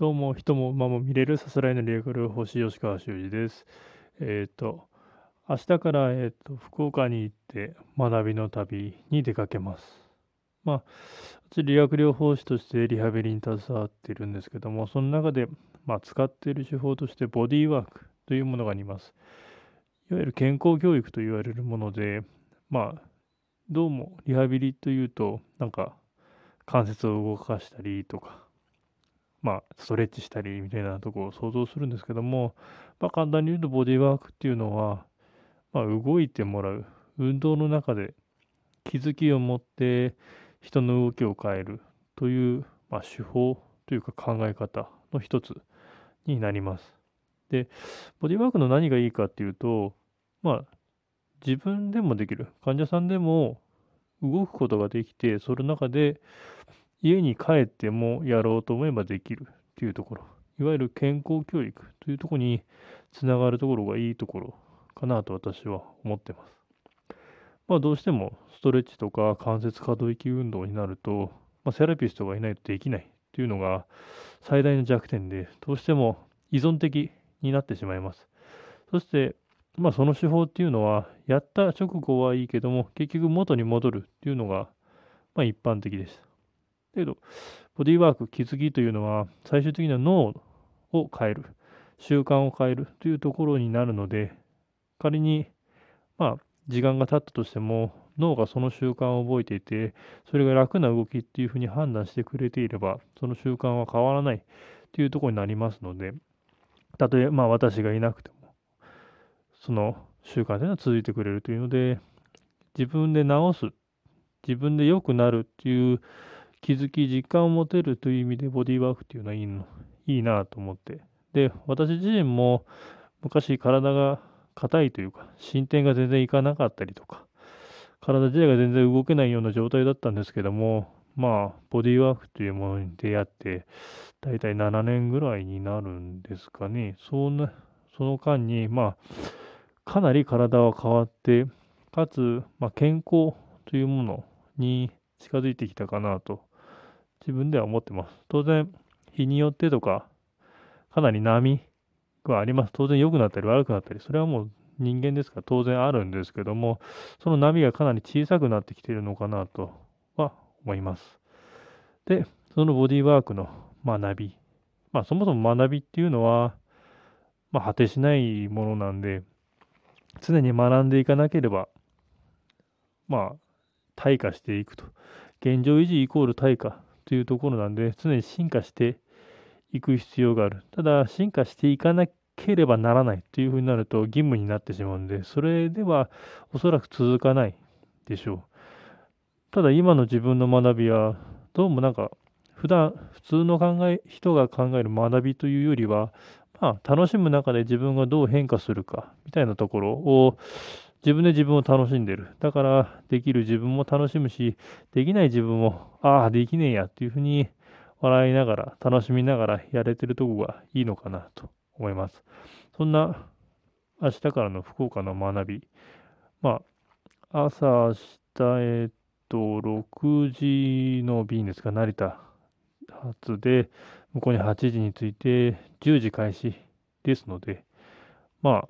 どうも、人も馬も見れるさすらいの理学療法士吉川修司です。えっ、ー、と、明日から、えーと、福岡に行って学びの旅に出かけます。まあ、私、理学療法士としてリハビリに携わっているんですけども、その中で、まあ、使っている手法としてボディーワークというものがあります。いわゆる健康教育と言われるもので、まあ、どうもリハビリというと、なんか関節を動かしたりとか、まあ、ストレッチしたりみたいなところを想像するんですけども、まあ、簡単に言うとボディワークっていうのは、まあ、動いてもらう、運動の中で気づきを持って人の動きを変えるという、まあ、手法というか考え方の一つになります。で、ボディワークの何がいいかっていうと、まあ、自分でもできる。患者さんでも動くことができて、その中で家に帰ってもやろうと思えばできるっていうところ。いわゆる健康教育というところにつながるところがいいところかなと私は思ってます。まあどうしてもストレッチとか関節可動域運動になると、まあ、セラピストがいないとできないっていうのが最大の弱点で、どうしても依存的になってしまいます。そしてまあその手法っていうのは、やった直後はいいけども、結局元に戻るっていうのが、まあ一般的です。だけど、ボディーワーク、気づきというのは、最終的には脳を変える、習慣を変えるというところになるので、仮に、まあ、時間が経ったとしても、脳がその習慣を覚えていて、それが楽な動きっていうふうに判断してくれていれば、その習慣は変わらないというところになりますので、たとえ、まあ私がいなくても、その習慣というのは続いてくれるというので、自分で直す、自分で良くなるっていう気づき、実感を持てるという意味でボディーワークっていうのはいいのいいなと思って。で、私自身も昔体が硬いというか、進展が全然いかなかったりとか、体自体が全然動けないような状態だったんですけども、まあ、ボディーワークというものに出会って、だいたい7年ぐらいになるんですかね。そんな、その間に、まあ、かなり体は変わって、かつ、まあ、健康というものに近づいてきたかなと、自分では思ってます。当然、日によってとか、かなり波があります。当然良くなったり悪くなったり、それはもう人間ですから当然あるんですけども、その波がかなり小さくなってきているのかなとは思います。で、そのボディーワークの学び。まあそもそも学びっていうのは、まあ果てしないものなんで、常に学んでいかなければ、まあ、退化していくと。現状維持イコール退化というところなんで、常に進化していく必要がある。ただ、進化していかなければならないというふうになると義務になってしまうんで、それではおそらく続かないでしょう。ただ、今の自分の学びは、どうもなんか、普段、普通の考え、人が考える学びというよりは、まあ、楽しむ中で自分がどう変化するかみたいなところを自分で自分を楽しんでる。だから、できる自分も楽しむし、できない自分も、ああ、できねえやっていうふうに笑いながら、楽しみながらやれてるとこがいいのかなと思います。そんな、明日からの福岡の学び。まあ、朝、明日、えっと、6時の便ですか、成田発で、向こうに8時に着いて、10時開始ですので、まあ、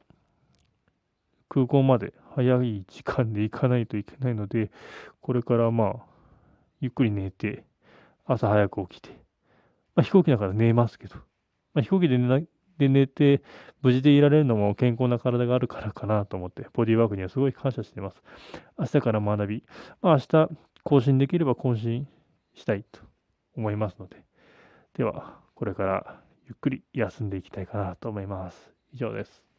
空港まで早い時間で行かないといけないので、これからまあ、ゆっくり寝て、朝早く起きて、まあ、飛行機だから寝ますけど、まあ、飛行機で寝で寝て、無事でいられるのも健康な体があるからかなと思って、ボディーワークにはすごい感謝しています。明日から学び、まあ、明日更新できれば更新したいと思いますので、では、これからゆっくり休んでいきたいかなと思います。以上です。